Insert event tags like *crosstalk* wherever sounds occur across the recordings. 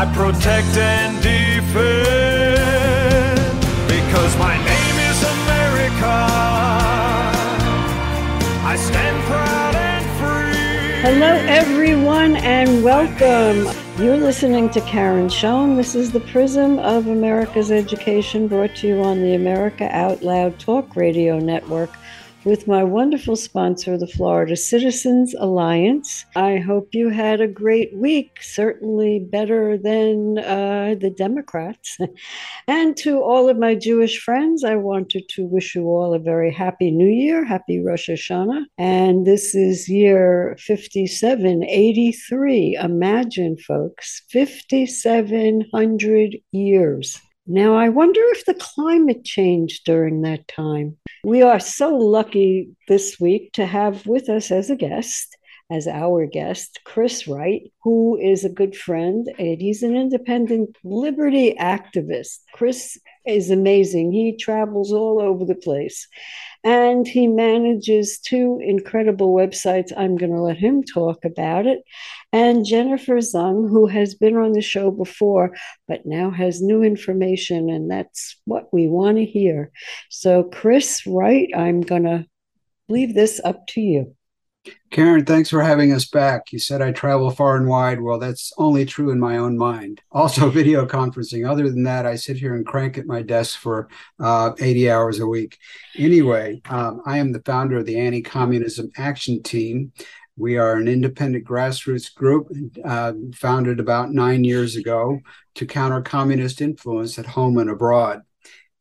I protect and defend because my name is America. I stand proud and free. Hello, everyone, and welcome. You're listening to Karen Schoen. This is the Prism of America's Education brought to you on the America Out Loud Talk Radio Network with my wonderful sponsor, the Florida Citizens Alliance. I hope you had a great week, certainly better than uh, the Democrats. *laughs* and to all of my Jewish friends, I wanted to wish you all a very happy New Year, happy Rosh Hashanah. And this is year 5783. Imagine, folks, 5,700 years. Now, I wonder if the climate changed during that time. We are so lucky this week to have with us as a guest, as our guest, Chris Wright, who is a good friend and he's an independent liberty activist. Chris is amazing. He travels all over the place and he manages two incredible websites. I'm going to let him talk about it. And Jennifer Zeng, who has been on the show before, but now has new information, and that's what we want to hear. So, Chris Wright, I'm going to leave this up to you. Karen, thanks for having us back. You said I travel far and wide. Well, that's only true in my own mind. *laughs* Also, video conferencing. Other than that, I sit here and crank at my desk for uh, 80 hours a week. Anyway, um, I am the founder of the Anti Communism Action Team. We are an independent grassroots group uh, founded about nine years ago to counter communist influence at home and abroad.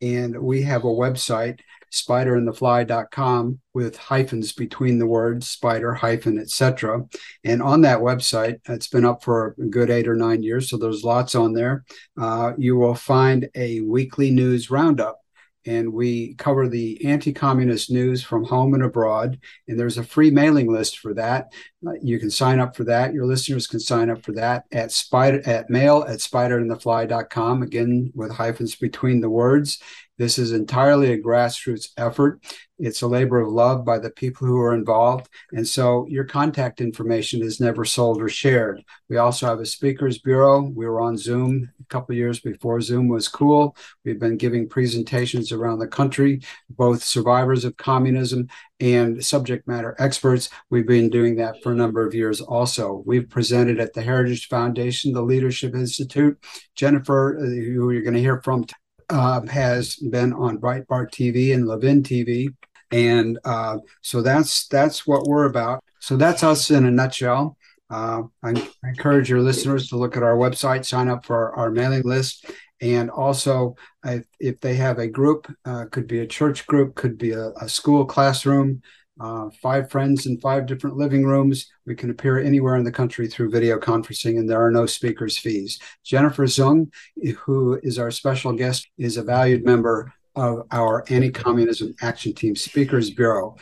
And we have a website spiderandthefly.com with hyphens between the words spider hyphen etc and on that website it's been up for a good eight or nine years so there's lots on there. Uh, you will find a weekly news roundup and we cover the anti-communist news from home and abroad and there's a free mailing list for that. Uh, you can sign up for that. Your listeners can sign up for that at spider at mail at spiderandthefly.com again with hyphens between the words this is entirely a grassroots effort. It's a labor of love by the people who are involved. And so your contact information is never sold or shared. We also have a speakers bureau. We were on Zoom a couple years before Zoom was cool. We've been giving presentations around the country, both survivors of communism and subject matter experts. We've been doing that for a number of years also. We've presented at the Heritage Foundation, the Leadership Institute. Jennifer, uh, who you're going to hear from uh, has been on Breitbart TV and Levin TV, and uh, so that's that's what we're about. So that's us in a nutshell. Uh, I encourage your listeners to look at our website, sign up for our, our mailing list, and also if, if, they have a group, uh, could be a church group, could be a, a school classroom, uh, five friends in five different living rooms. We can appear anywhere in the country through video conferencing, and there are no speakers' fees. Jennifer Zeng, who is our special guest, is a valued member of our Anti Communism Action Team Speakers Bureau.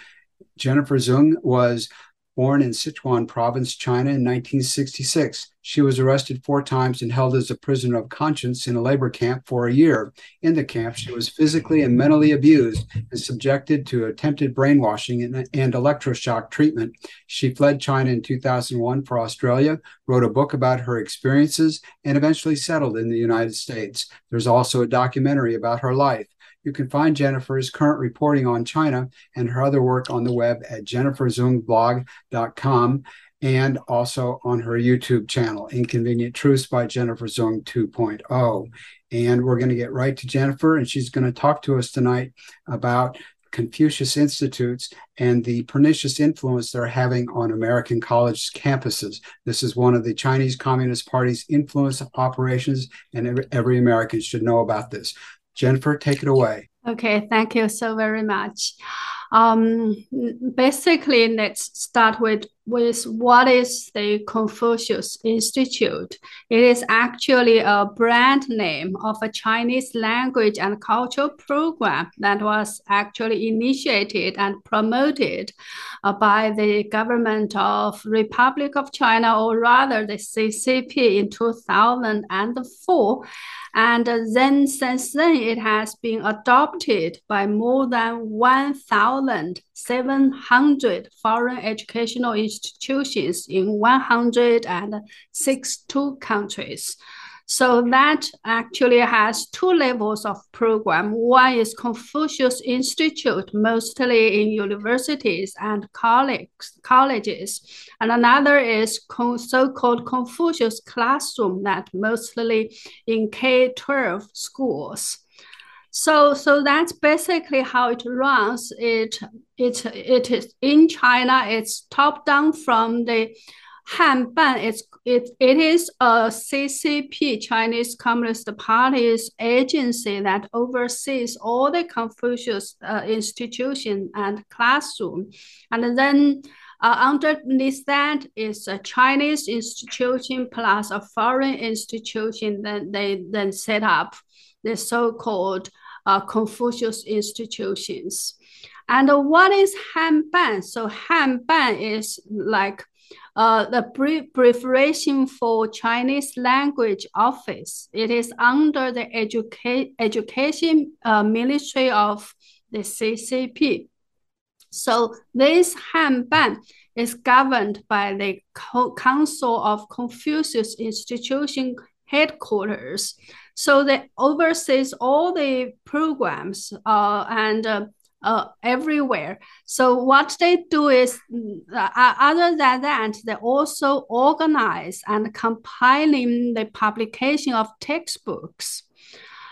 Jennifer Zeng was born in Sichuan Province, China in 1966. She was arrested four times and held as a prisoner of conscience in a labor camp for a year. In the camp, she was physically and mentally abused and subjected to attempted brainwashing and, and electroshock treatment. She fled China in 2001 for Australia, wrote a book about her experiences, and eventually settled in the United States. There's also a documentary about her life. You can find Jennifer's current reporting on China and her other work on the web at jenniferzengblog.com and also on her YouTube channel, Inconvenient Truths by Jennifer Zeng 2.0. And we're going to get right to Jennifer, and she's going to talk to us tonight about Confucius Institutes and the pernicious influence they're having on American college campuses. This is one of the Chinese Communist Party's influence operations, and every, every American should know about this. Jennifer, take it away. Okay, thank you so very much. Um, basically, let's start with with what is the Confucius Institute. It is actually a brand name of a Chinese language and culture program that was actually initiated and promoted uh, by the government of Republic of China, or rather the CCP in 2004 and then since then, it has been adopted by more than 1,700 foreign educational institutions in 162 countries. So that actually has two levels of program. One is Confucius Institute, mostly in universities and college, colleges. And another is so-called Confucius Classroom that mostly in K-12 schools. So, so that's basically how it runs. It, it, it is in China, it's top down from the Hanban, it's, it, it is a CCP, Chinese Communist Party's agency that oversees all the Confucius uh, institution and classroom. And then uh, underneath that is a Chinese institution plus a foreign institution. Then they then set up the so-called uh, Confucius institutions. And what is Hanban? So Hanban is like uh, the preparation for Chinese language office. It is under the educa education uh, ministry of the CCP. So this Hanban is governed by the Council of Confucius Institution headquarters. So they oversees all the programs uh, and uh, uh, everywhere. So what they do is, uh, other than that, they also organize and compiling the publication of textbooks.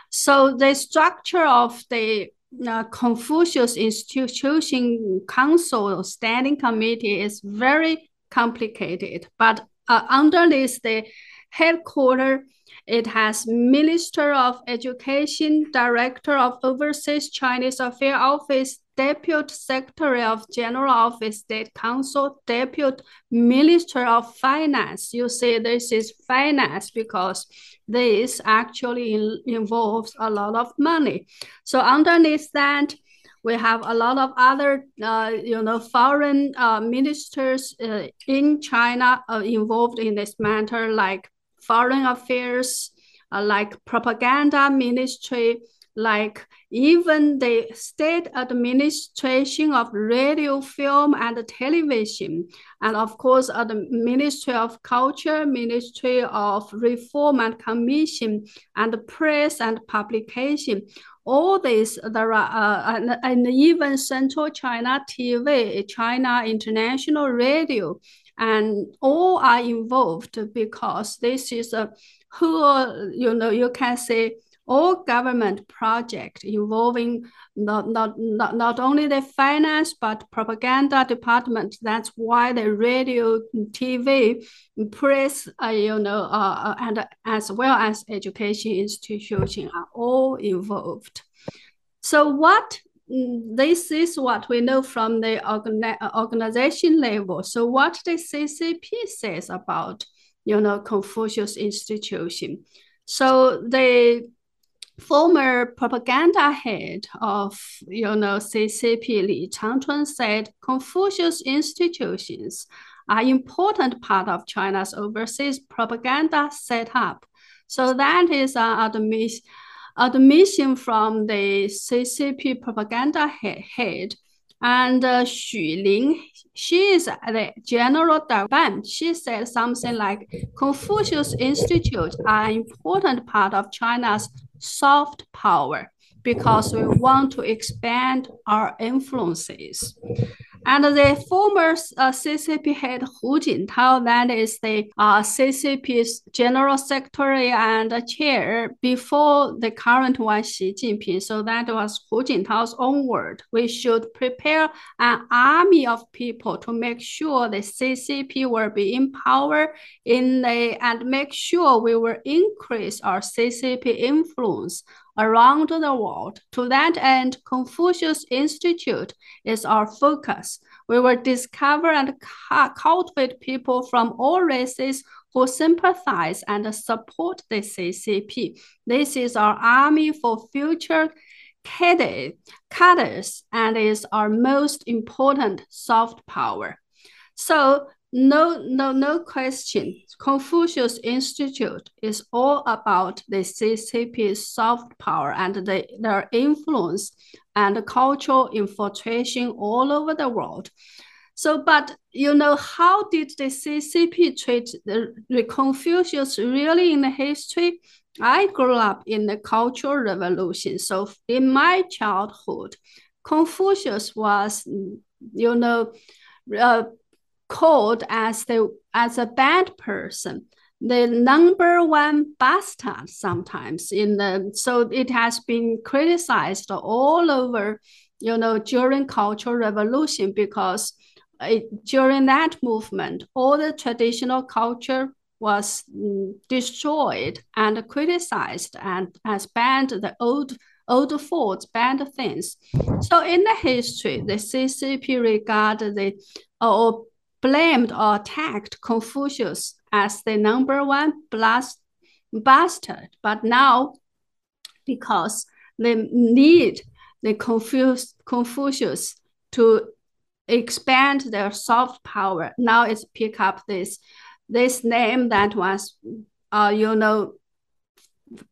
So the structure of the uh, Confucius Institution Council Standing Committee is very complicated, but uh, underneath the headquarters it has Minister of Education, Director of Overseas Chinese Affairs Office, Deputy Secretary of General Office, State Council, Deputy Minister of Finance. You see, this is finance because this actually in, involves a lot of money. So underneath that, we have a lot of other, uh, you know, foreign uh, ministers uh, in China uh, involved in this matter, like foreign affairs, uh, like propaganda ministry, like even the state administration of radio, film, and television, and of course, uh, the Ministry of Culture, Ministry of Reform and Commission, and press and publication. All these, there are, uh, and, and even Central China TV, China International Radio, and all are involved because this is a whole, you know, you can say all government project involving not, not, not, not only the finance but propaganda department. That's why the radio, TV, press, uh, you know, uh, and as well as education institutions are all involved. So what this is what we know from the organi organization level. So what the CCP says about, you know, Confucius Institution. So the former propaganda head of, you know, CCP Li Changchun said Confucius institutions are important part of China's overseas propaganda setup. So that is an admission admission from the CCP propaganda head. And uh, Xu Lin, she is the general director. She said something like Confucius Institute are an important part of China's soft power because we want to expand our influences. And the former uh, CCP head Hu Jintao, that is the uh, CCP's general secretary and chair before the current one, Xi Jinping. So that was Hu Jintao's own word. We should prepare an army of people to make sure the CCP will be in power in the, and make sure we will increase our CCP influence around the world. To that end, Confucius Institute is our focus. We will discover and cultivate people from all races who sympathize and support the CCP. This is our army for future cadres and is our most important soft power. So no, no, no question. Confucius Institute is all about the CCP's soft power and the, their influence and cultural infiltration all over the world. So, but you know, how did the CCP treat the, the Confucius really in the history? I grew up in the Cultural Revolution. So, in my childhood, Confucius was, you know, uh, called as the as a bad person the number one bastard sometimes in the so it has been criticized all over you know during cultural revolution because it, during that movement all the traditional culture was mm, destroyed and criticized and has banned the old old thoughts, banned things. So in the history, the CCP regarded the or blamed or attacked Confucius as the number one blast, bastard. But now, because they need the Confucius, Confucius to expand their soft power, now it's pick up this this name that was, uh, you know,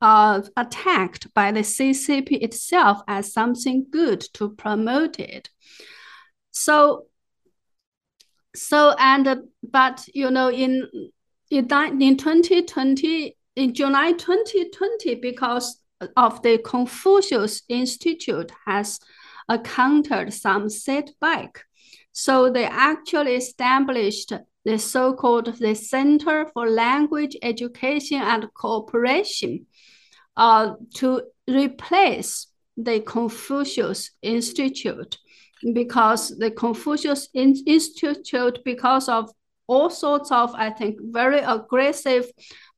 uh, attacked by the CCP itself as something good to promote it. So so and uh, but you know in in, in 2020 in July 2020 because of the Confucius Institute has encountered some setback. So they actually established the so-called the Center for Language Education and Cooperation uh, to replace the Confucius Institute because the Confucius Institute, because of all sorts of, I think, very aggressive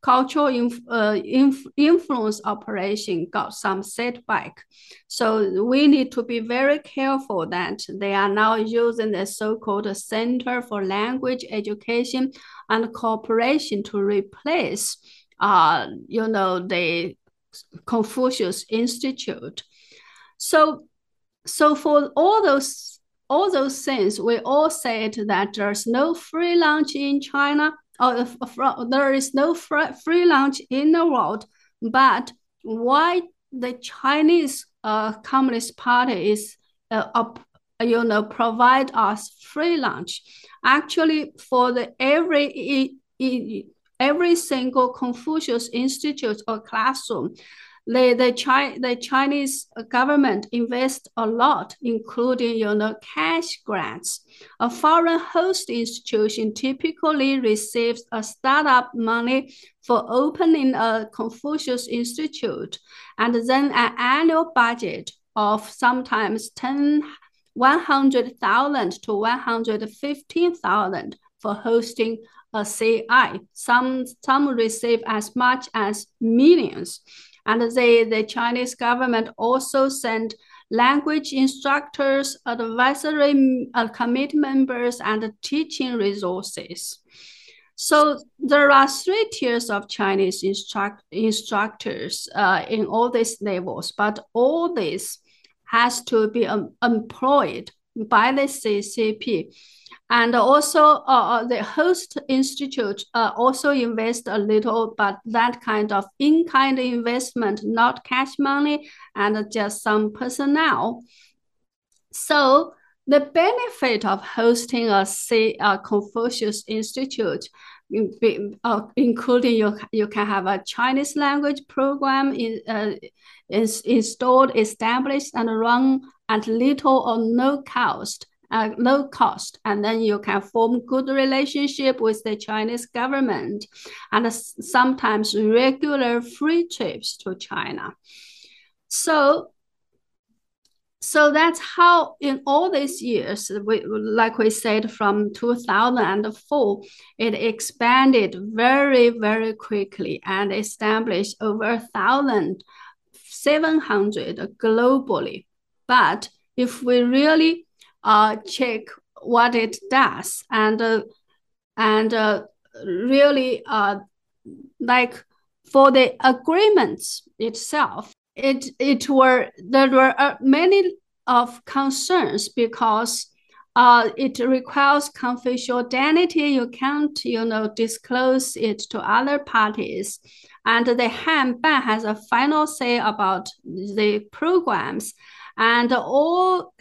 cultural inf uh, inf influence operation got some setback. So we need to be very careful that they are now using the so-called Center for Language Education and Cooperation to replace, uh, you know, the Confucius Institute. So so for all those all those things, we all said that there's no free lunch in China, or there is no free lunch in the world. But why the Chinese uh, Communist Party is uh, up, you know provide us free lunch? Actually, for the every every single Confucius Institute or classroom, the the, Chi- the Chinese government invest a lot, including you know cash grants. A foreign host institution typically receives a startup money for opening a Confucius Institute, and then an annual budget of sometimes 10, 100,000 to 115,000 for hosting a CI. Some, some receive as much as millions. And they, the Chinese government also sent language instructors, advisory uh, committee members, and teaching resources. So there are three tiers of Chinese instruct instructors uh, in all these levels, but all this has to be um, employed by the CCP and also uh, uh, the host institute uh, also invest a little, but that kind of in-kind investment, not cash money and just some personnel. So the benefit of hosting a, Confucius Institute, uh, including you, you can have a Chinese language program in, uh, is installed, established, and run at little or no cost uh, low cost, and then you can form good relationship with the Chinese government, and sometimes regular free trips to China. So so that's how in all these years we, like we said from 2004 it expanded very very quickly and established over a thousand 700 globally. But if we really uh, check what it does and uh, and uh, really uh, like for the agreements itself, it it were there were uh, many of concerns because uh, it requires confidentiality. You can't, you know, disclose it to other parties. And the Hanban has a final say about the programs. And all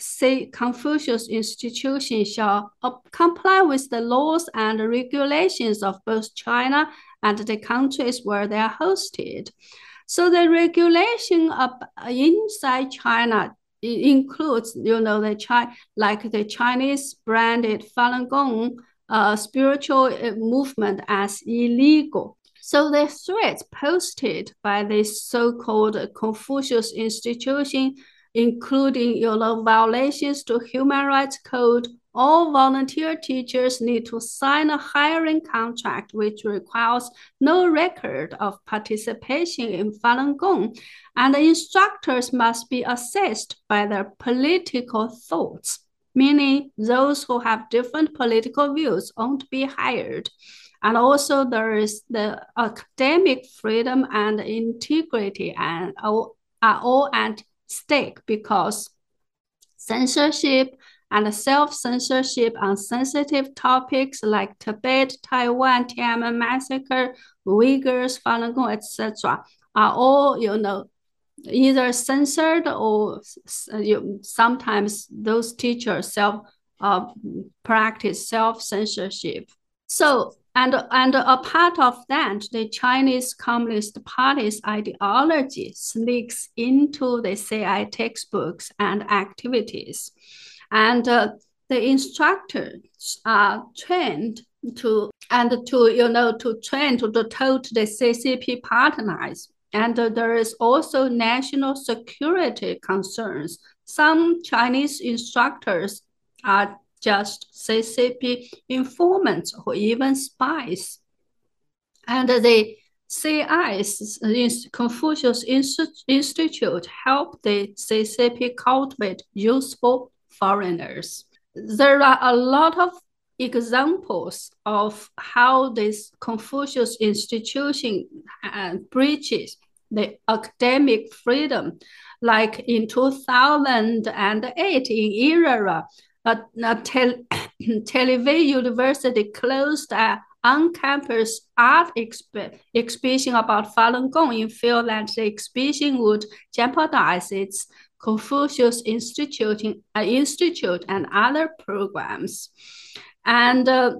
Confucius institutions shall comply with the laws and regulations of both China and the countries where they are hosted. So the regulation of inside China includes, you know, the Chi- like the Chinese branded Falun Gong uh, spiritual uh, movement as illegal. So the threats posted by this so-called Confucius institution, including you know, violations to human rights code, all volunteer teachers need to sign a hiring contract which requires no record of participation in Falun Gong, and the instructors must be assessed by their political thoughts, meaning those who have different political views won't be hired. And also there is the academic freedom and integrity and are all at stake because censorship and self-censorship on sensitive topics like Tibet, Taiwan, Tiananmen massacre, Uyghurs, Falun Gong, etc., are all you know either censored or you, sometimes those teachers self uh, practice self-censorship. So and, and a part of that, the Chinese Communist Party's ideology sneaks into the CI textbooks and activities. And uh, the instructors are trained to, and to, you know, to train to, to told the CCP partners. And uh, there is also national security concerns. Some Chinese instructors are just CCP informants or even spies. And the CI's Confucius Institute help the CCP cultivate useful foreigners. There are a lot of examples of how this Confucius institution uh, breaches the academic freedom. Like in 2008 in Uh, Tel, Tel Aviv University closed an on-campus art exp exhibition about Falun Gong in fear that the exhibition would jeopardize its Confucius Institute, uh, Institute and other programs. And uh,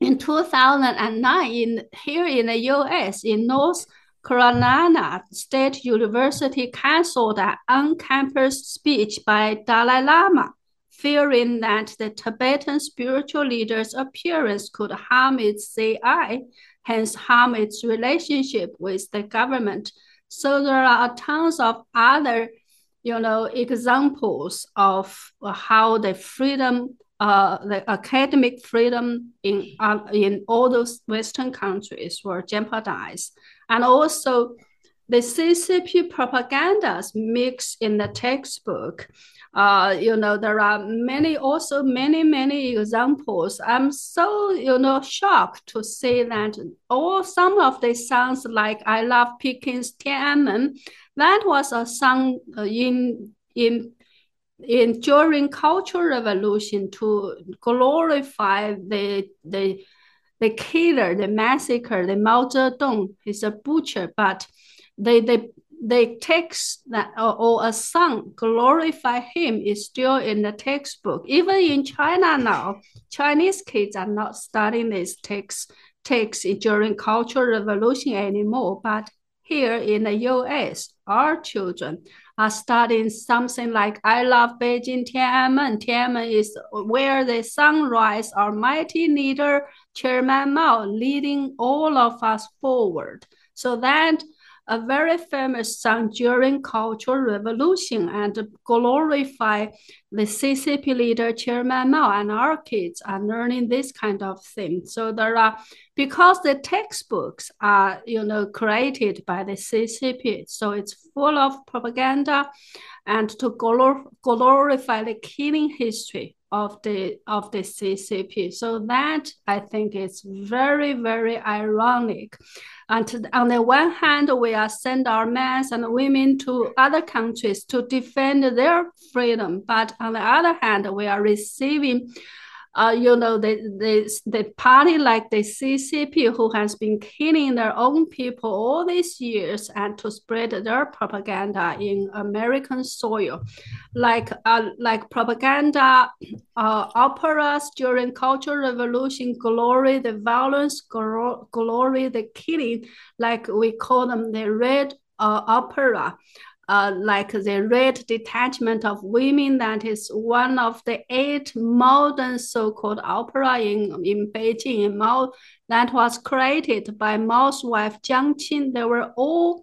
in 2009, in, here in the US, in North Carolina State University canceled an on-campus speech by Dalai Lama fearing that the Tibetan spiritual leader's appearance could harm its CI, hence harm its relationship with the government. So there are tons of other, you know, examples of how the freedom, uh, the academic freedom in uh, in all those Western countries were jeopardized, and also the CCP propagandas mixed in the textbook uh, you know, there are many, also many, many examples. I'm so, you know, shocked to see that all some of the songs like I Love Peking's Tiananmen, that was a song uh, in, in, in during Cultural Revolution to glorify the, the, the killer, the massacre, the Mao Zedong, he's a butcher, but they, they the text that or, or, a song glorify him is still in the textbook. Even in China now, Chinese kids are not studying this text text during Cultural Revolution anymore. But here in the U.S., our children are studying something like "I love Beijing Tiananmen." Tiananmen is where the sunrise, our mighty leader Chairman Mao leading all of us forward. So that a very famous song during Cultural Revolution and glorify the CCP leader Chairman Mao and our kids are learning this kind of thing. So there are because the textbooks are you know created by the CCP, so it's full of propaganda and to glor- glorify the killing history of the of the CCP. So that I think is very very ironic. And on the one hand, we are send our men and women to other countries to defend their freedom, but on the other hand, we are receiving uh, you know, the, the, the party like the CCP who has been killing their own people all these years and to spread their propaganda in American soil, like uh, like propaganda uh, operas during Cultural Revolution, glory the violence, glory the killing, like we call them the red uh, opera uh, like the Red Detachment of Women, that is one of the eight modern so-called opera in, in Beijing. In Mao, that was created by Mao's wife Jiang Qing. They were all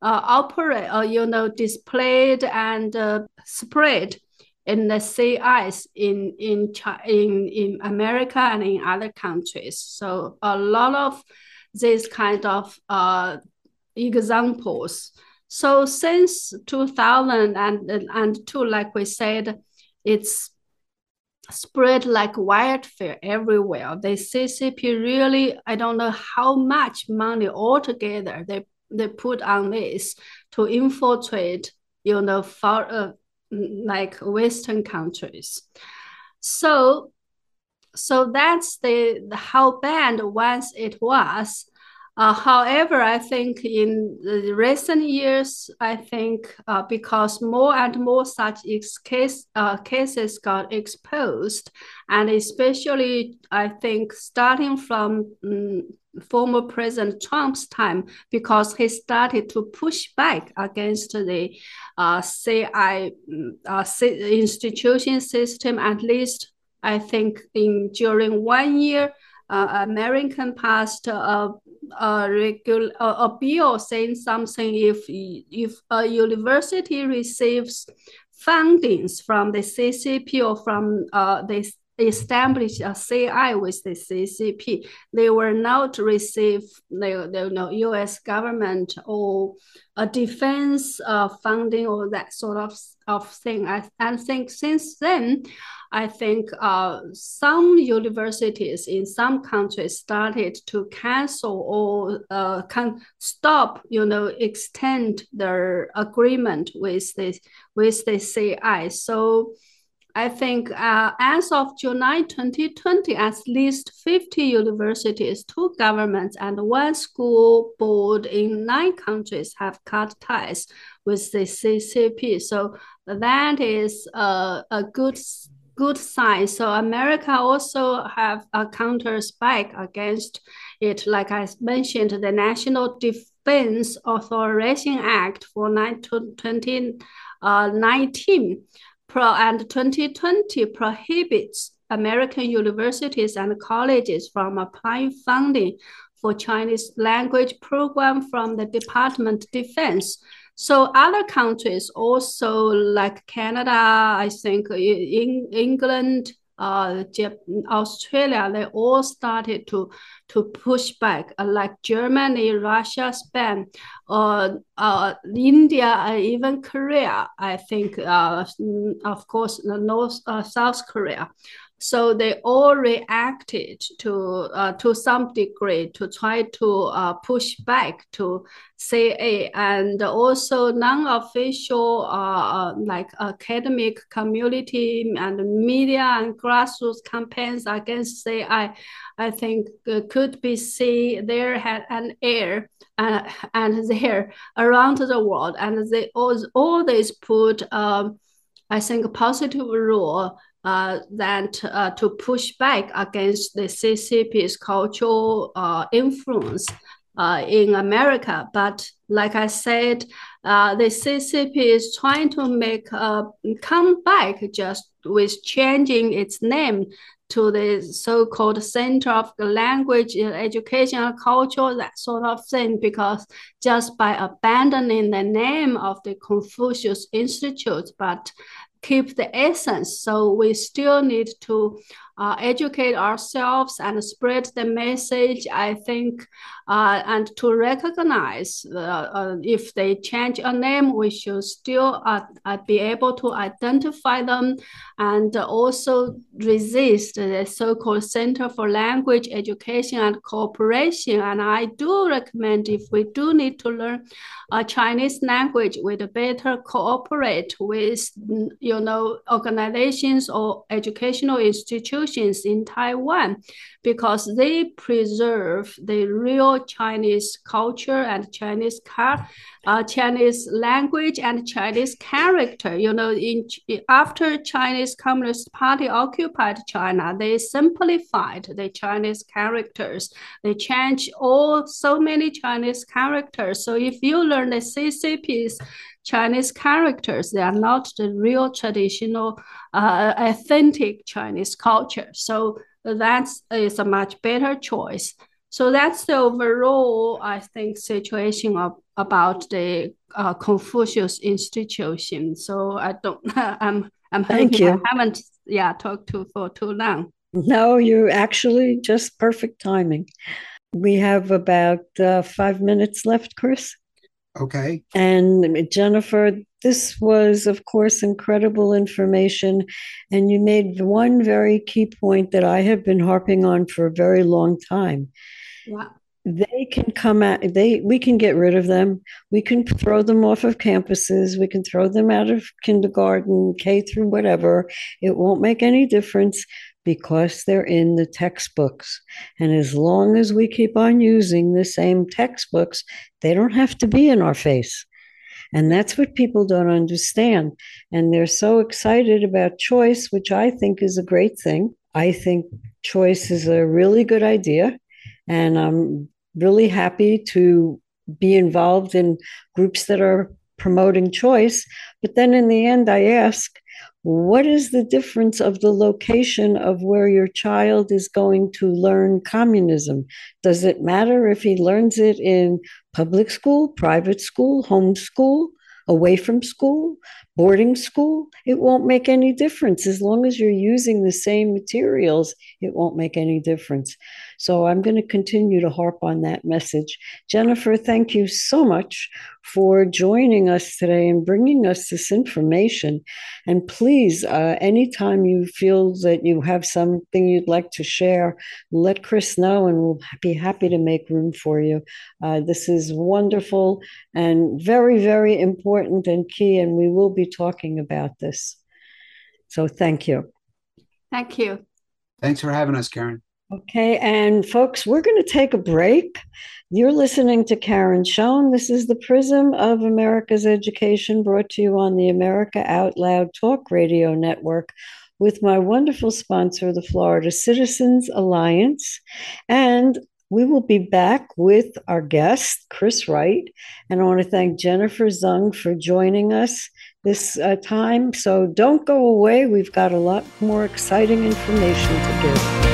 uh, opera, uh, you know, displayed and uh, spread in the CIs in in in in America and in other countries. So a lot of these kind of uh, examples so since 2002, like we said, it's spread like wildfire everywhere. The CCP really, I don't know how much money altogether they, they put on this to infiltrate, you know, for, uh, like Western countries. So, so that's the, the how bad once it was. Uh, however, I think in the recent years, I think uh, because more and more such case, uh, cases got exposed, and especially I think starting from um, former President Trump's time, because he started to push back against the uh, CI mm, uh, institution system, at least I think in during one year uh, American passed a, a regular a, a bill saying something if if a university receives fundings from the CCP or from uh, the established a CI with the CCP, they will not receive the, the know, U.S. government or a defense uh, funding or that sort of, of thing. I, I think since then, I think uh, some universities in some countries started to cancel or uh, can stop, you know, extend their agreement with the with the CI. So I think uh, as of July 2020, at least 50 universities, two governments, and one school board in nine countries have cut ties with the CCP. So that is a, a good good sign. So America also have a counter spike against it. Like I mentioned, the National Defense Authorization Act for 2019 uh, pro and 2020 prohibits American universities and colleges from applying funding for Chinese language program from the Department of Defense. So other countries also like Canada, I think in England, uh, Australia, they all started to to push back, uh, like Germany, Russia, Spain, uh, uh, India, and even Korea. I think, uh, of course, North uh, South Korea. So they all reacted to uh, to some degree to try to uh, push back to CA and also non-official uh, uh, like academic community and media and grassroots campaigns against CI. I think could be seen there and air uh, and there around the world and they all, all these put um, I think positive role uh, that uh, to push back against the CCP's cultural uh, influence uh, in America. But like I said, uh, the CCP is trying to make a comeback just with changing its name to the so-called center of language, education, and culture, that sort of thing, because just by abandoning the name of the Confucius Institute, but keep the essence. So we still need to uh, educate ourselves and spread the message. I think, uh, and to recognize uh, uh if they change a name, we should still uh, uh, be able to identify them and also resist the so-called Center for Language Education and Cooperation. And I do recommend if we do need to learn a Chinese language, we'd better cooperate with, you know, organizations or educational institutions institutions in Taiwan because they preserve the real Chinese culture and Chinese car, uh, Chinese language and Chinese character. You know, in after Chinese Communist Party occupied China, they simplified the Chinese characters. They changed all so many Chinese characters. So if you learn the CCP's Chinese characters. They are not the real traditional, uh, authentic Chinese culture. So that is a much better choice. So that's the overall, I think, situation of, about the uh, Confucius institution. So I don't, *laughs* I'm, I'm Thank you. I haven't, yeah, talked to for too long. No, you're actually just perfect timing. We have about uh, five minutes left, Chris. Okay. And Jennifer, this was, of course, incredible information. And you made one very key point that I have been harping on for a very long time. Wow. They can come at they we can get rid of them. We can throw them off of campuses. We can throw them out of kindergarten, K through whatever. It won't make any difference because they're in the textbooks. And as long as we keep on using the same textbooks, they don't have to be in our face. And that's what people don't understand. And they're so excited about choice, which I think is a great thing. I think choice is a really good idea. And I'm really happy to be involved in groups that are promoting choice. But then in the end, I ask, what is the difference of the location of where your child is going to learn communism? Does it matter if he learns it in public school, private school, home school, away from school, boarding school? It won't make any difference. As long as you're using the same materials, it won't make any difference. So I'm going to continue to harp on that message. Jennifer, thank you so much for joining us today and bringing us this information. And please, uh, anytime you feel that you have something you'd like to share, let Chris know and we'll be happy to make room for you. Uh, this is wonderful and very, very important and key, and we will be talking about this. So thank you. Thank you. Thanks for having us, Karen. Okay, and folks, we're going to take a break. You're listening to Karen Schoen. This is the Prism of America's Education brought to you on the America Out Loud Talk Radio Network with my wonderful sponsor, the Florida Citizens Alliance. And we will be back with our guest, Chris Wright. And I want to thank Jennifer Zeng for joining us this uh, time. So don't go away. We've got a lot more exciting information to give.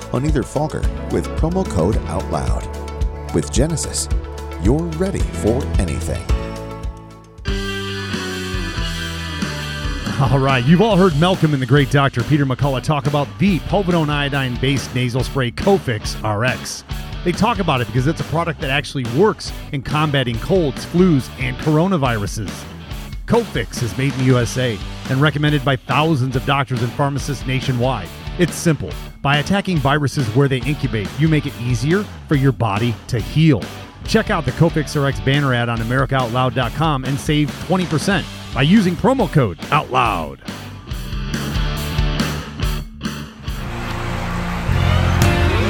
on either Fogger with promo code OUTLOUD. With Genesis, you're ready for anything. All right, you've all heard Malcolm and the great Dr. Peter McCullough talk about the povidone iodine based nasal spray Cofix RX. They talk about it because it's a product that actually works in combating colds, flus, and coronaviruses. Cofix is made in the USA and recommended by thousands of doctors and pharmacists nationwide. It's simple. By attacking viruses where they incubate, you make it easier for your body to heal. Check out the Cofix RX banner ad on AmericaOutloud.com and save 20% by using promo code OUTLOUD.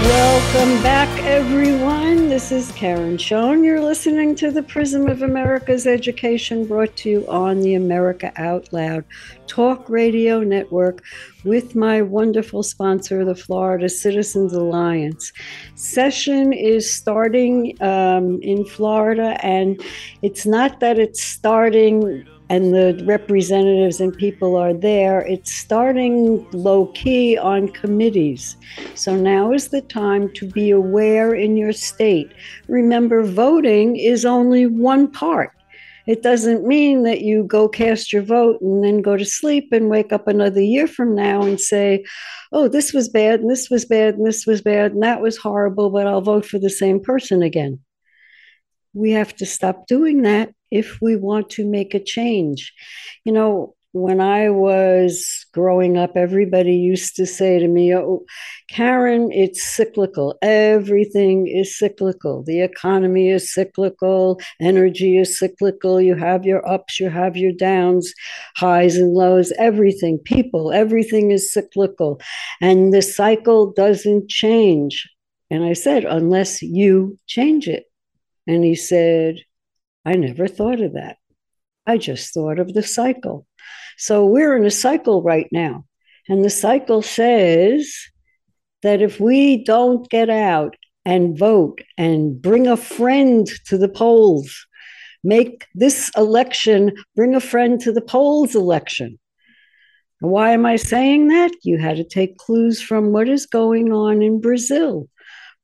Welcome back, everyone. This is Karen Schoen. You're listening to the Prism of America's Education brought to you on the America Out Loud Talk Radio Network with my wonderful sponsor, the Florida Citizens Alliance. Session is starting um, in Florida, and it's not that it's starting and the representatives and people are there, it's starting low key on committees. So now is the time to be aware in your state. Remember, voting is only one part. It doesn't mean that you go cast your vote and then go to sleep and wake up another year from now and say, oh, this was bad and this was bad and this was bad and that was horrible, but I'll vote for the same person again. We have to stop doing that if we want to make a change. You know, when I was growing up, everybody used to say to me, Oh, Karen, it's cyclical. Everything is cyclical. The economy is cyclical. Energy is cyclical. You have your ups, you have your downs, highs and lows, everything, people, everything is cyclical. And the cycle doesn't change. And I said, Unless you change it. And he said, I never thought of that. I just thought of the cycle. So we're in a cycle right now. And the cycle says that if we don't get out and vote and bring a friend to the polls, make this election bring a friend to the polls election. Why am I saying that? You had to take clues from what is going on in Brazil.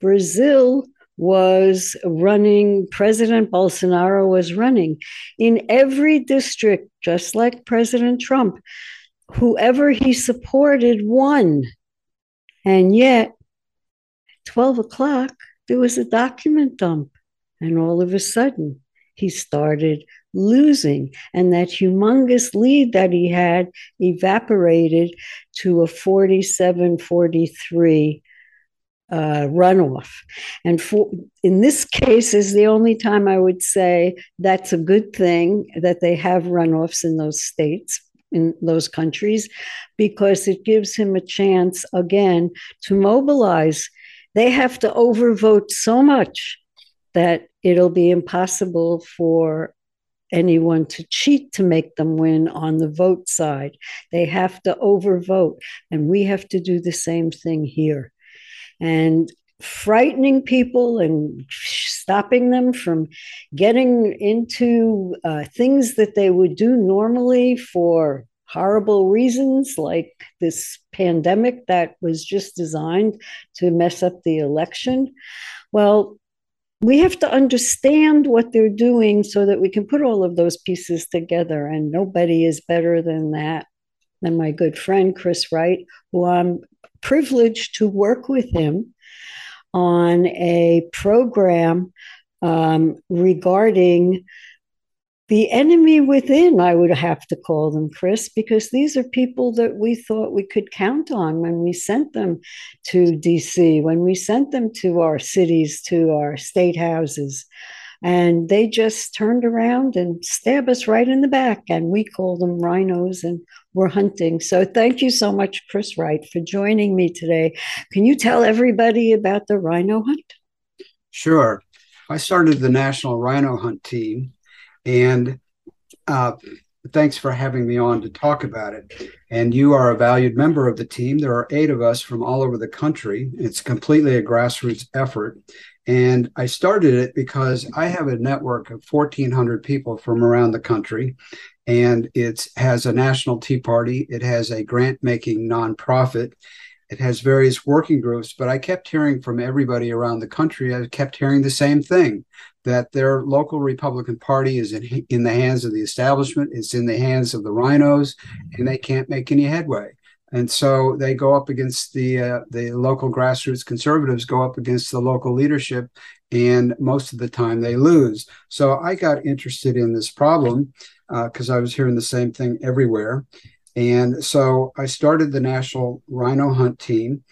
Brazil was running, President Bolsonaro was running in every district, just like President Trump. Whoever he supported won. And yet, 12 o'clock, there was a document dump. And all of a sudden, he started losing. And that humongous lead that he had evaporated to a 47 43 uh, runoff. And for, in this case, is the only time I would say that's a good thing that they have runoffs in those states, in those countries, because it gives him a chance again to mobilize. They have to overvote so much that it'll be impossible for anyone to cheat to make them win on the vote side. They have to overvote, and we have to do the same thing here and frightening people and stopping them from getting into uh, things that they would do normally for horrible reasons, like this pandemic that was just designed to mess up the election. Well, we have to understand what they're doing so that we can put all of those pieces together. And nobody is better than that, than my good friend Chris Wright, who I'm privileged to work with him on a program um, regarding the enemy within, I would have to call them, Chris, because these are people that we thought we could count on when we sent them to DC, when we sent them to our cities, to our state houses. And they just turned around and stabbed us right in the back. And we call them rhinos and we're hunting. So thank you so much, Chris Wright, for joining me today. Can you tell everybody about the rhino hunt? Sure. I started the National Rhino Hunt team. And uh, thanks for having me on to talk about it. And you are a valued member of the team. There are eight of us from all over the country. It's completely a grassroots effort. And I started it because I have a network of 1,400 people from around the country. And it has a national tea party, it has a grant making nonprofit, it has various working groups. But I kept hearing from everybody around the country, I kept hearing the same thing that their local Republican Party is in, in the hands of the establishment, it's in the hands of the rhinos, and they can't make any headway. And so they go up against the uh, the local grassroots conservatives, go up against the local leadership, and most of the time they lose. So I got interested in this problem because uh, I was hearing the same thing everywhere. And so I started the National Rhino Hunt Team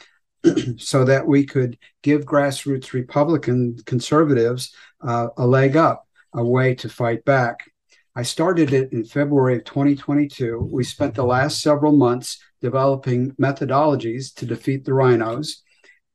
*clears throat* so that we could give grassroots Republican conservatives uh, a leg up, a way to fight back. I started it in February of 2022. We spent the last several months developing methodologies to defeat the rhinos.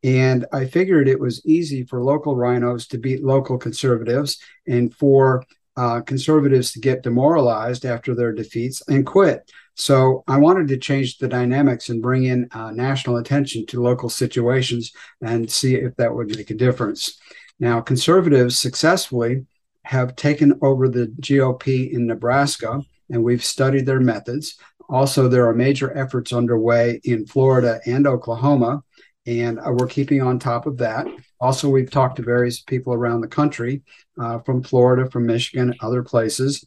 And I figured it was easy for local rhinos to beat local conservatives and for uh, conservatives to get demoralized after their defeats and quit. So I wanted to change the dynamics and bring in uh, national attention to local situations and see if that would make a difference. Now, conservatives successfully have taken over the GOP in Nebraska, and we've studied their methods. Also, there are major efforts underway in Florida and Oklahoma, and uh, we're keeping on top of that. Also, we've talked to various people around the country uh, from Florida, from Michigan, other places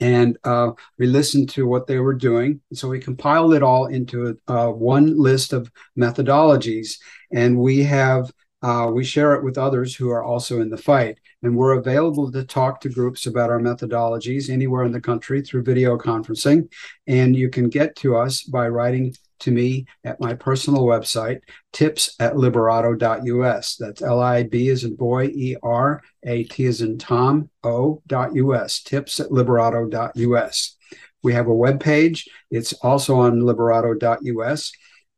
and uh, we listened to what they were doing. So we compiled it all into uh, one list of methodologies, and we have uh, we share it with others who are also in the fight. And we're available to talk to groups about our methodologies anywhere in the country through video conferencing. And you can get to us by writing to me at my personal website, tips at liberato.us. That's L I B as in boy, E R A T as in Tom, O.us, tips at liberato.us. We have a web page. It's also on liberato.us.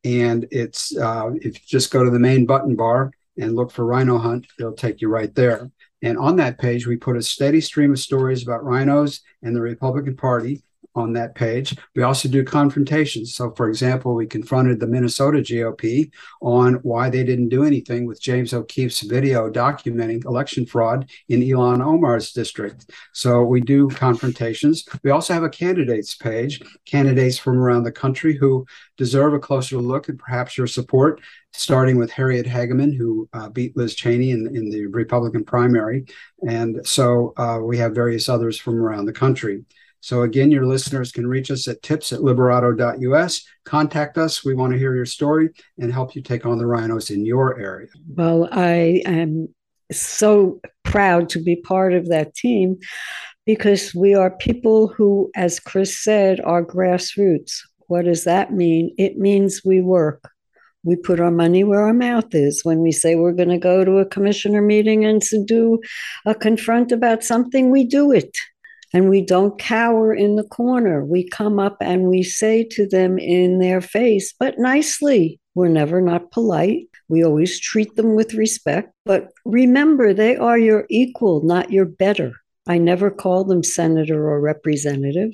And it's, uh, if you just go to the main button bar and look for Rhino Hunt, it'll take you right there. And on that page, we put a steady stream of stories about rhinos and the Republican Party on that page. We also do confrontations. So, for example, we confronted the Minnesota GOP on why they didn't do anything with James O'Keefe's video documenting election fraud in Ilhan Omar's district. So, we do confrontations. We also have a candidates page, candidates from around the country who deserve a closer look and perhaps your support starting with Harriet Hageman, who uh, beat Liz Cheney in, in the Republican primary. And so uh, we have various others from around the country. So again, your listeners can reach us at tips at liberato.us. Contact us. We want to hear your story and help you take on the rhinos in your area. Well, I am so proud to be part of that team because we are people who, as Chris said, are grassroots. What does that mean? It means we work. We put our money where our mouth is. When we say we're going to go to a commissioner meeting and to do a confront about something, we do it and we don't cower in the corner. We come up and we say to them in their face, but nicely. We're never not polite. We always treat them with respect. But remember, they are your equal, not your better. I never call them senator or representative.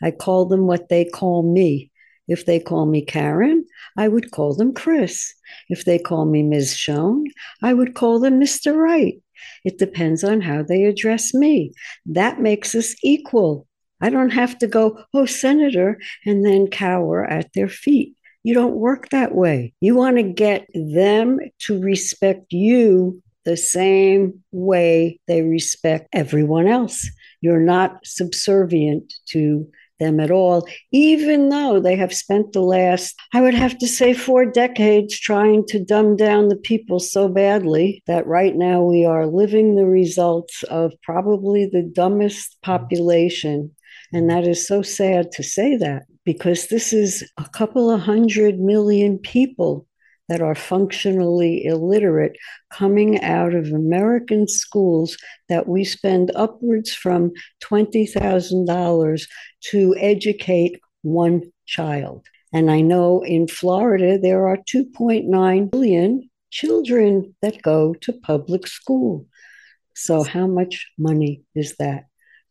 I call them what they call me. If they call me Karen, I would call them Chris. If they call me Ms. Schoen, I would call them Mr. Wright. It depends on how they address me. That makes us equal. I don't have to go, oh, Senator, and then cower at their feet. You don't work that way. You want to get them to respect you the same way they respect everyone else. You're not subservient to them at all, even though they have spent the last, I would have to say, four decades trying to dumb down the people so badly that right now we are living the results of probably the dumbest population. And that is so sad to say that because this is a couple of hundred million people that are functionally illiterate coming out of American schools that we spend upwards from $20,000 to educate one child. And I know in Florida there are 2.9 billion children that go to public school. So, how much money is that?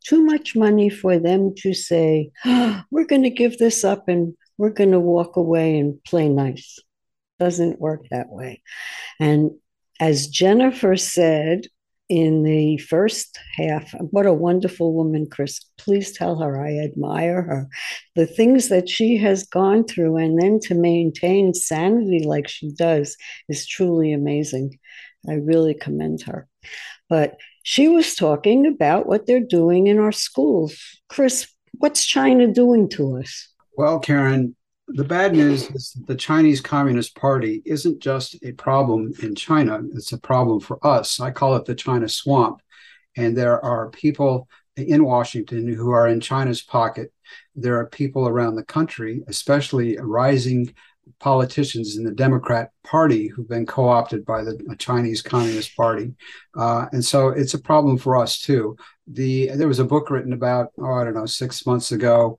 Too much money for them to say, oh, we're going to give this up and we're going to walk away and play nice doesn't work that way. And as Jennifer said in the first half, what a wonderful woman, Chris. Please tell her I admire her. The things that she has gone through and then to maintain sanity like she does is truly amazing. I really commend her. But she was talking about what they're doing in our schools. Chris, what's China doing to us? Well, Karen, the bad news is the Chinese Communist Party isn't just a problem in China, it's a problem for us. I call it the China swamp. And there are people in Washington who are in China's pocket. There are people around the country, especially rising politicians in the Democrat Party who've been co opted by the Chinese Communist Party. Uh, and so it's a problem for us too. The, there was a book written about, oh, I don't know, six months ago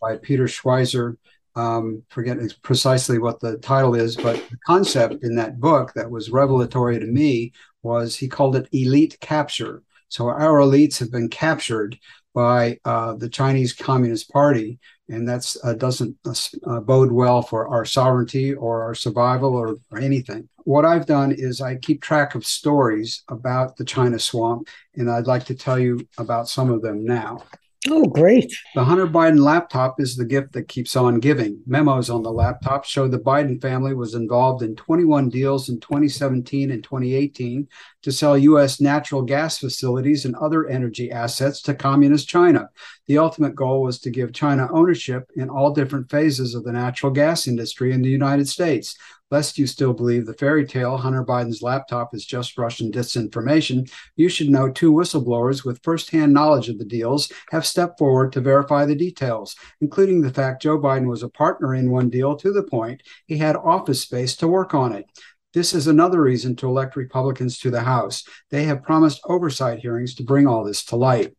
by Peter Schweizer um, forget precisely what the title is, but the concept in that book that was revelatory to me was he called it elite capture. So our elites have been captured by uh, the Chinese Communist Party, and that uh, doesn't uh, uh, bode well for our sovereignty or our survival or, or anything. What I've done is I keep track of stories about the China swamp, and I'd like to tell you about some of them now. Oh, great. The Hunter Biden laptop is the gift that keeps on giving. Memos on the laptop show the Biden family was involved in 21 deals in 2017 and 2018 to sell U.S. natural gas facilities and other energy assets to Communist China. The ultimate goal was to give China ownership in all different phases of the natural gas industry in the United States, Lest you still believe the fairy tale Hunter Biden's laptop is just Russian disinformation, you should know two whistleblowers with firsthand knowledge of the deals have stepped forward to verify the details, including the fact Joe Biden was a partner in one deal to the point he had office space to work on it. This is another reason to elect Republicans to the House. They have promised oversight hearings to bring all this to light.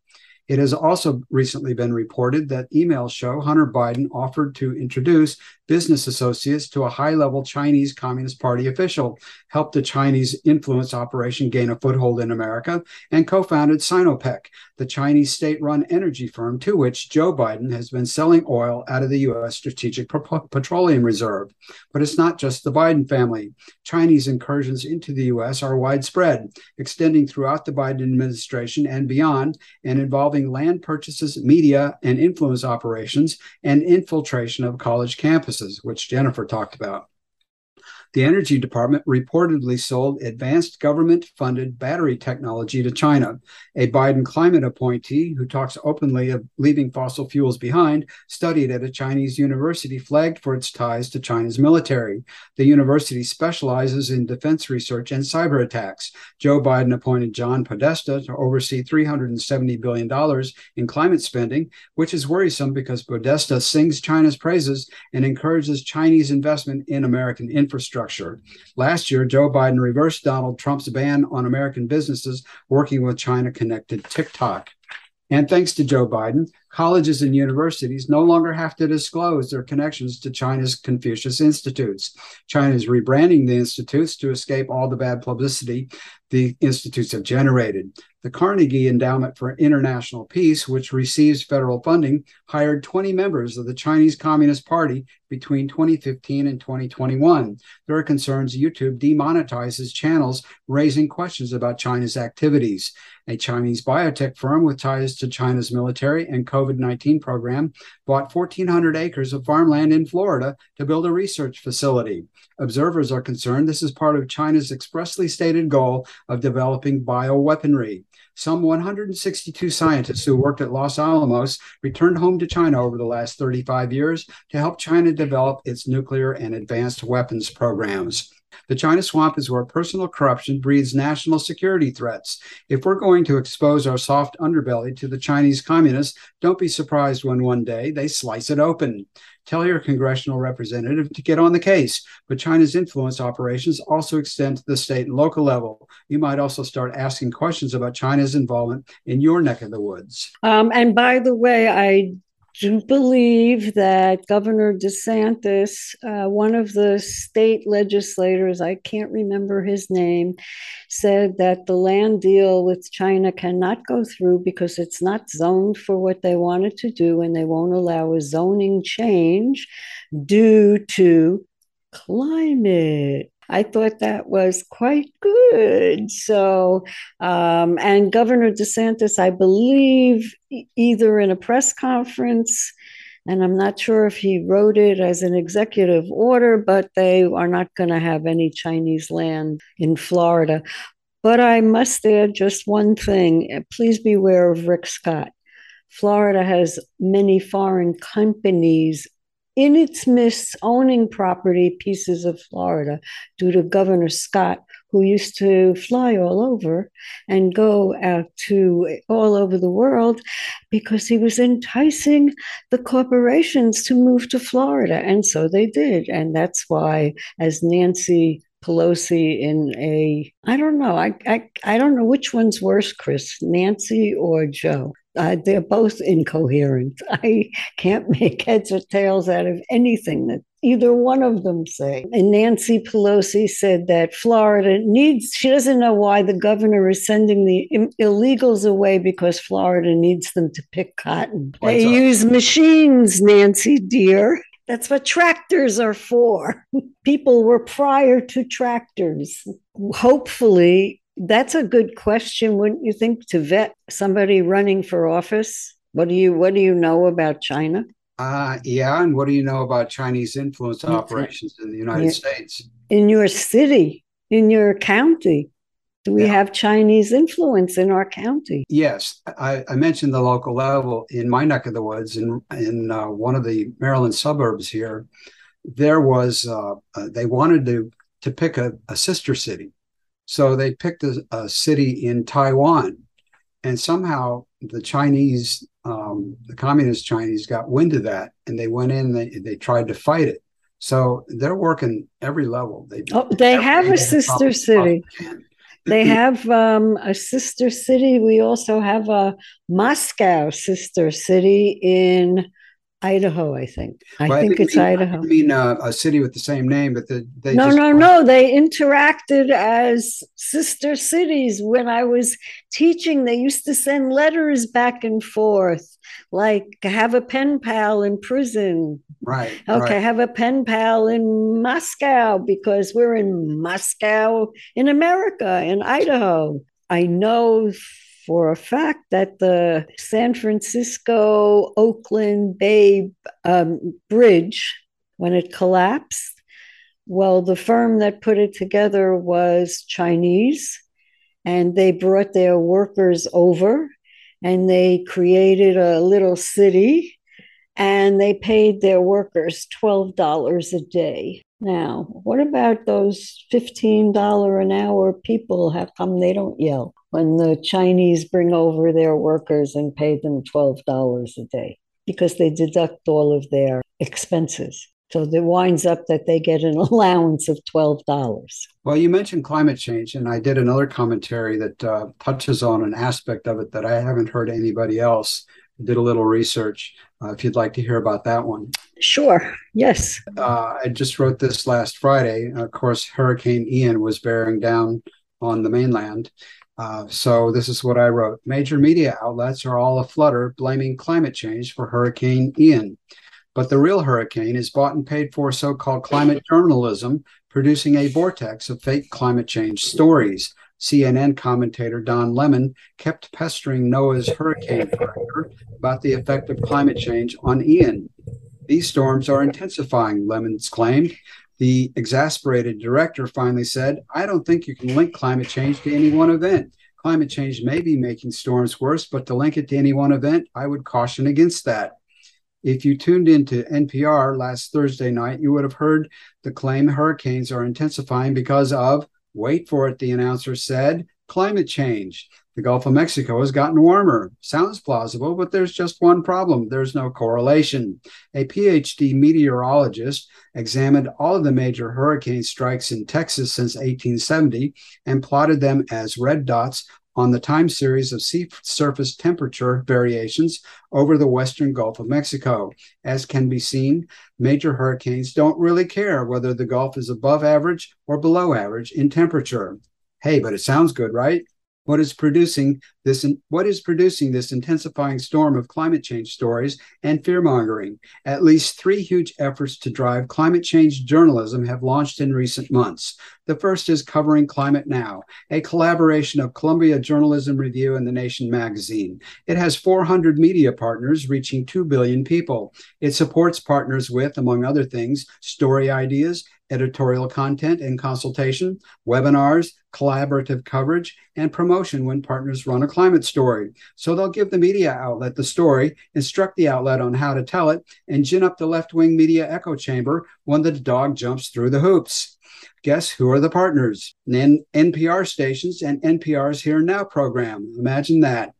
It has also recently been reported that emails show Hunter Biden offered to introduce business associates to a high level Chinese Communist Party official, helped the Chinese influence operation gain a foothold in America, and co founded Sinopec, the Chinese state run energy firm to which Joe Biden has been selling oil out of the U.S. Strategic Petroleum Reserve. But it's not just the Biden family. Chinese incursions into the U.S. are widespread, extending throughout the Biden administration and beyond, and involving land purchases, media and influence operations, and infiltration of college campuses which Jennifer talked about. The Energy Department reportedly sold advanced government funded battery technology to China. A Biden climate appointee who talks openly of leaving fossil fuels behind studied at a Chinese university flagged for its ties to China's military. The university specializes in defense research and cyber attacks. Joe Biden appointed John Podesta to oversee $370 billion in climate spending, which is worrisome because Podesta sings China's praises and encourages Chinese investment in American infrastructure Last year, Joe Biden reversed Donald Trump's ban on American businesses working with China connected TikTok. And thanks to Joe Biden, colleges and universities no longer have to disclose their connections to China's Confucius Institutes. China is rebranding the institutes to escape all the bad publicity the institutes have generated. The Carnegie Endowment for International Peace, which receives federal funding, hired 20 members of the Chinese Communist Party between 2015 and 2021. There are concerns YouTube demonetizes channels raising questions about China's activities. A Chinese biotech firm with ties to China's military and COVID 19 program bought 1,400 acres of farmland in Florida to build a research facility. Observers are concerned this is part of China's expressly stated goal of developing bioweaponry. Some 162 scientists who worked at Los Alamos returned home to China over the last 35 years to help China develop its nuclear and advanced weapons programs. The China swamp is where personal corruption breeds national security threats. If we're going to expose our soft underbelly to the Chinese communists, don't be surprised when one day they slice it open. Tell your congressional representative to get on the case. But China's influence operations also extend to the state and local level. You might also start asking questions about China's involvement in your neck of the woods. Um, and by the way, I believe that Governor DeSantis, uh, one of the state legislators, I can't remember his name, said that the land deal with China cannot go through because it's not zoned for what they wanted to do, and they won't allow a zoning change due to climate. I thought that was quite good. So, um, and Governor DeSantis, I believe, either in a press conference, and I'm not sure if he wrote it as an executive order, but they are not going to have any Chinese land in Florida. But I must add just one thing. Please beware of Rick Scott. Florida has many foreign companies in its midst owning property pieces of Florida due to Governor Scott, who used to fly all over and go out to all over the world because he was enticing the corporations to move to Florida. And so they did. And that's why, as Nancy Pelosi in a I don't know I I, I don't know which one's worse, Chris, Nancy or Joe. Uh, they're both incoherent. *laughs* I can't make heads or tails out of anything that either one of them say. And Nancy Pelosi said that Florida needs, she doesn't know why the governor is sending the illegals away because Florida needs them to pick cotton. What's they up? use machines, Nancy dear. That's what tractors are for. *laughs* People were prior to tractors. Hopefully, that's a good question, wouldn't you think, to vet somebody running for office? What do you what do you know about China? Uh yeah, and what do you know about Chinese influence operations in the United States? In your city, in your county. Do we yeah. have Chinese influence in our county? Yes, I, I, mentioned the local level in my neck of the woods, in in uh, one of the Maryland suburbs here. There was uh, uh, they wanted to to pick a, a, sister city, so they picked a, a, city in Taiwan, and somehow the Chinese, um, the communist Chinese, got wind of that, and they went in. They they tried to fight it. So they're working every level. They oh, they have a sister city. They *clears throat* have um, a sister city. We also have a Moscow sister city in Idaho, I think. I well, think I it's mean, Idaho. I mean uh, a city with the same name, but the, they no, just... no, no. They interacted as sister cities. When I was teaching, they used to send letters back and forth, like have a pen pal in prison. Right. Okay, right. have a pen pal in Moscow because we're in Moscow in America, in Idaho. I know for a fact that the San Francisco Oakland Bay um, Bridge, when it collapsed, well, the firm that put it together was Chinese, and they brought their workers over and they created a little city and they paid their workers $12 a day. Now, what about those $15 an hour people? How come they don't yell when the Chinese bring over their workers and pay them $12 a day? Because they deduct all of their expenses. So it winds up that they get an *laughs* allowance of $12. Well, you mentioned climate change, and I did another commentary that uh, touches on an aspect of it that I haven't heard anybody else. I did a little research uh, if you'd like to hear about that one. Sure. Yes. Uh, I just wrote this last Friday. Of course, Hurricane Ian was bearing down on the mainland. Uh, so this is what I wrote. Major media outlets are all aflutter blaming climate change for Hurricane Ian. But the real hurricane is bought and paid for so called climate journalism, producing a vortex of fake climate change stories. CNN commentator Don Lemon kept pestering NOAA's hurricane director about the effect of climate change on Ian. These storms are intensifying, Lemons claimed. The exasperated director finally said, I don't think you can link climate change to any one event. Climate change may be making storms worse, but to link it to any one event, I would caution against that. If you tuned into NPR last Thursday night, you would have heard the claim hurricanes are intensifying because of, wait for it, the announcer said, climate change. The Gulf of Mexico has gotten warmer. Sounds plausible, but there's just one problem there's no correlation. A PhD meteorologist examined all of the major hurricane strikes in Texas since 1870 and plotted them as red dots on the time series of sea surface temperature variations over the western Gulf of Mexico. As can be seen, major hurricanes don't really care whether the Gulf is above average or below average in temperature. Hey, but it sounds good, right? What is producing this what is producing this intensifying storm of climate change stories and fear mongering at least three huge efforts to drive climate change journalism have launched in recent months. The first is covering climate now a collaboration of columbia journalism review and the nation magazine. It has 400 media partners reaching 2 billion people. It supports partners with among other things story ideas editorial content and consultation, webinars, collaborative coverage, and promotion when partners run a climate story. So they'll give the media outlet the story, instruct the outlet on how to tell it, and gin up the left wing media echo chamber when the dog jumps through the hoops. Guess who are the partners? N- NPR stations and NPR's Here and Now program. Imagine that.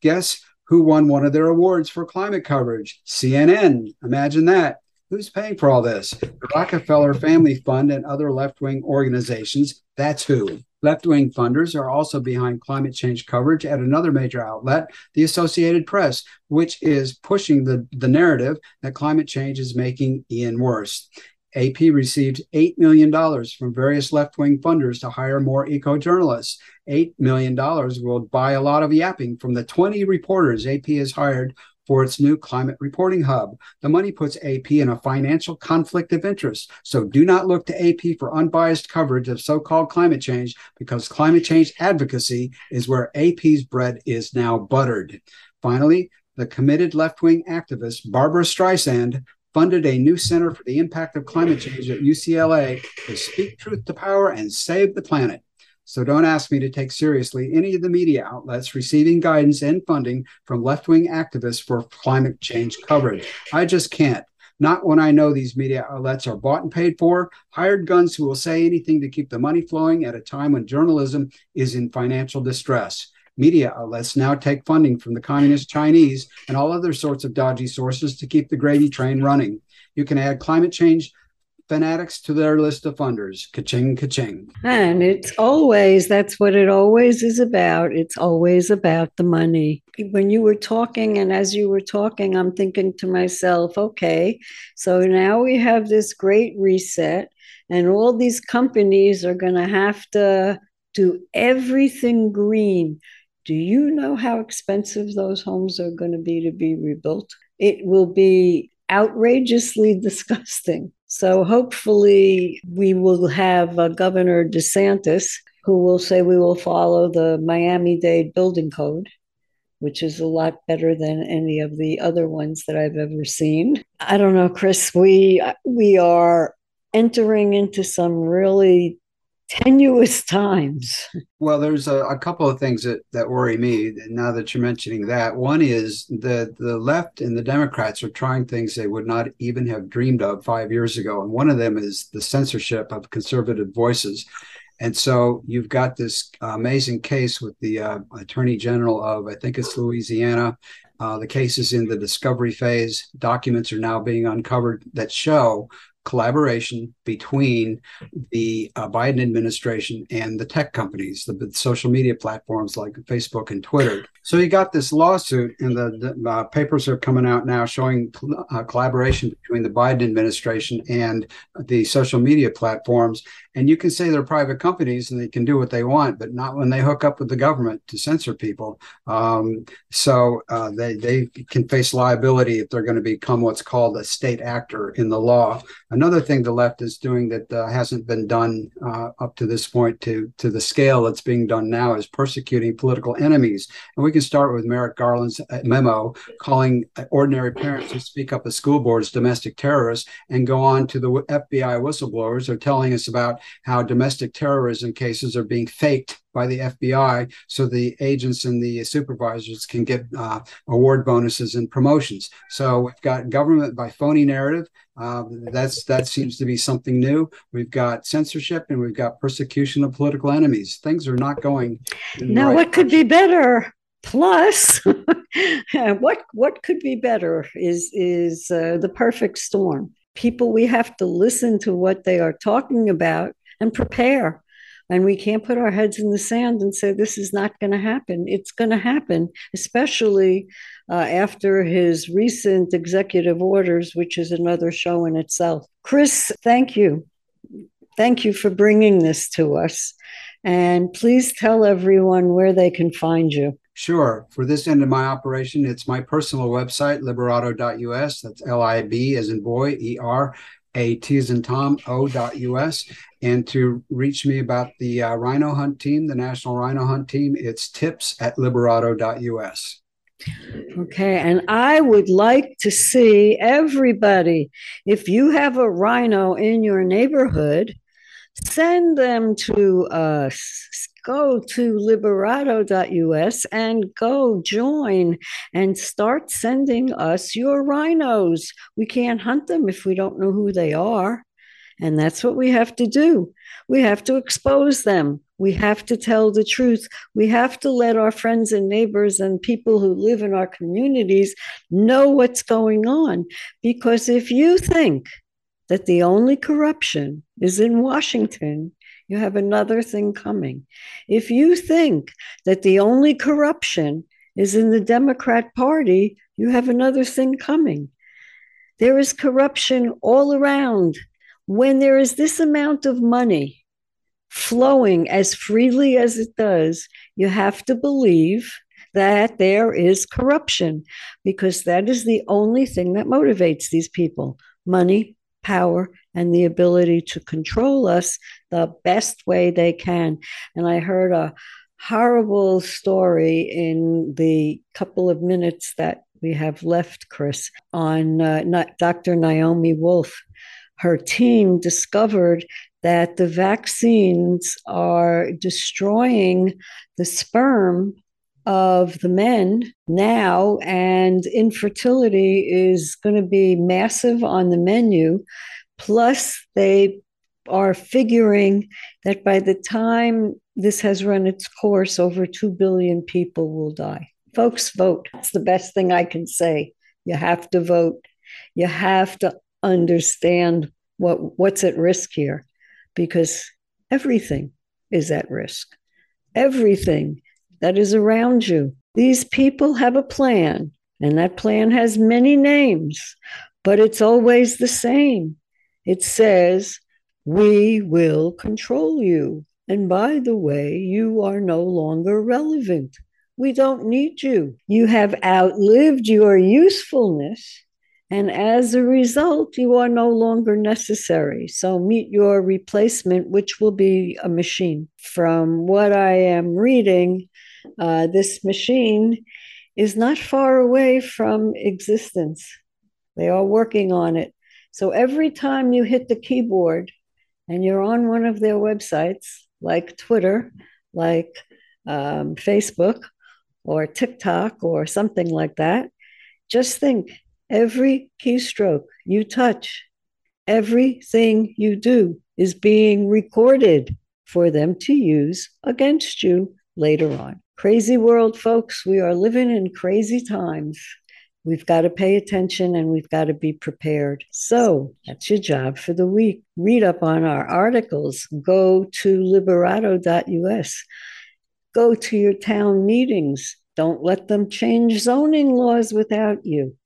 Guess who won one of their awards for climate coverage? CNN. Imagine that. Who's paying for all this? The Rockefeller Family Fund and other left wing organizations. That's who. Left wing funders are also behind climate change coverage at another major outlet, the Associated Press, which is pushing the, the narrative that climate change is making Ian worse. AP received $8 million from various left wing funders to hire more eco journalists. $8 million will buy a lot of yapping from the 20 reporters AP has hired for its new climate reporting hub. The money puts AP in a financial conflict of interest. So do not look to AP for unbiased coverage of so called climate change because climate change advocacy is where AP's bread is now buttered. Finally, the committed left wing activist Barbra Streisand funded a new center for the impact of climate change at UCLA to speak truth to power and save the planet. So don't ask me to take seriously any of the media outlets receiving guidance and funding from left wing activists for climate change coverage. I just can't. Not when I know these media outlets are bought and paid for, hired guns who will say anything to keep the money flowing at a time when journalism is in financial distress. Media outlets now take funding from the communist Chinese and all other sorts of dodgy sources to keep the gravy train running. You can add climate change fanatics to their list of funders. Ka-ching, ka-ching. And it's always, that's what it always is about. It's always about the money. When you were talking, and as you were talking, I'm thinking to myself, okay, so now we have this great reset, and all these companies are going to have to do everything green. Do you know how expensive those homes are going to be to be rebuilt? It will be outrageously *laughs* disgusting. So hopefully, we will have uh, Governor DeSantis who will say we will follow the Miami Dade Building Code, which is a lot better than any of the other ones that I've ever seen. I don't know, Chris. We we are entering into some really tenuous times. Well, there's a, a, couple of things that, that worry me now that you're mentioning that. One is that the left and the Democrats are trying things they would not even have dreamed of five years ago. And one of them is the censorship of conservative voices. And so you've got this amazing case with the uh, Attorney General of, I think it's Louisiana. Uh, the case is in the discovery phase. Documents are now being uncovered that show collaboration between the uh, Biden administration and the tech companies, the, the, social media platforms like Facebook and Twitter. So you got this lawsuit, and the, the uh, papers are coming out now showing uh, collaboration between the Biden administration and the social media platforms. And you can say they're private companies and they can do what they want, but not when they hook up with the government to censor people. Um, so uh, they they can face liability if they're going to become what's called a state actor in the law. Another thing the left is doing that uh, hasn't been done uh, up to this point to to the scale that's being done now is persecuting political enemies. And we can start with Merrick Garland's uh, memo calling ordinary parents who speak up at school boards domestic terrorists, and go on to the FBI whistleblowers are telling us about how domestic terrorism cases are being faked by the FBI so the agents and the supervisors can get uh, award bonuses and promotions. So we've got government by phony narrative. Uh, that's that seems to be something new. We've got censorship and we've got persecution of political enemies. Things are not going. Now, right what could be better? Plus, *laughs* what what could be better is is uh, the perfect storm. People, we have to listen to what they are talking about and prepare. And we can't put our heads in the sand and say, this is not going to happen. It's going to happen, especially uh, after his recent executive orders, which is another show in itself. Chris, thank you. Thank you for bringing this to us. And please tell everyone where they can find you. Sure. For this end of my operation, it's my personal website, liberato.us. That's L I B as in boy, E R A T as in Tom, O.us. And to reach me about the uh, rhino hunt team, the National Rhino Hunt Team, it's tips at liberato.us. Okay, and I would like to see everybody, if you have a rhino in your neighborhood, Send them to us. Go to liberato.us and go join and start sending us your rhinos. We can't hunt them if we don't know who they are. And that's what we have to do. We have to expose them. We have to tell the truth. We have to let our friends and neighbors and people who live in our communities know what's going on. Because if you think that the only corruption is in Washington, you have another thing coming. If you think that the only corruption is in the Democrat Party, you have another thing coming. There is corruption all around. When there is this amount of money flowing as freely as it does, you have to believe that there is corruption because that is the only thing that motivates these people money, power, and the ability to control us the best way they can. And I heard a horrible story in the couple of minutes that we have left, Chris, on uh, Dr. Naomi Wolf. Her team discovered that the vaccines are destroying the sperm of the men now, and infertility is going to be massive on the menu. Plus, they are figuring that by the time this has run its course, over 2 billion people will die. Folks, vote. It's the best thing I can say. You have to vote. You have to understand what, what's at risk here because everything is at risk. Everything that is around you. These people have a plan, and that plan has many names, but it's always the same. It says, We will control you. And by the way, you are no longer relevant. We don't need you. You have outlived your usefulness. And as a result, you are no longer necessary. So meet your replacement, which will be a machine. From what I am reading, uh, this machine is not far away from existence. They are working on it. So every time you hit the keyboard and you're on one of their websites, like Twitter, like um, Facebook, or TikTok, or something like that, just think every keystroke you touch, everything you do is being recorded for them to use against you later on. Crazy world, folks. We are living in crazy times. We've got to pay attention and we've got to be prepared. So that's your job for the week. Read up on our articles. Go to liberato.us. Go to your town meetings. Don't let them change zoning laws without you.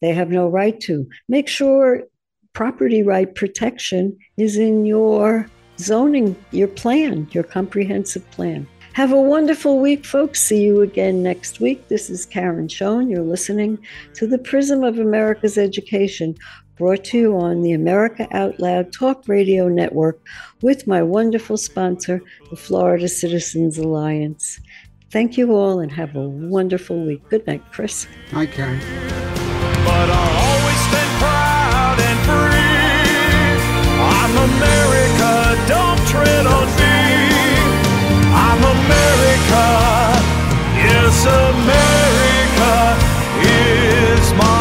They have no right to. Make sure property right protection is in your zoning, your plan, your comprehensive plan. Have a wonderful week, folks. See you again next week. This is Karen Schoen. You're listening to the Prism of America's Education, brought to you on the America Out Loud Talk Radio Network with my wonderful sponsor, the Florida Citizens Alliance. Thank you all and have a wonderful week. Good night, Chris. Hi, Karen. But I'll always stand proud and free. I'm America, don't tread on me. America, yes, America is my.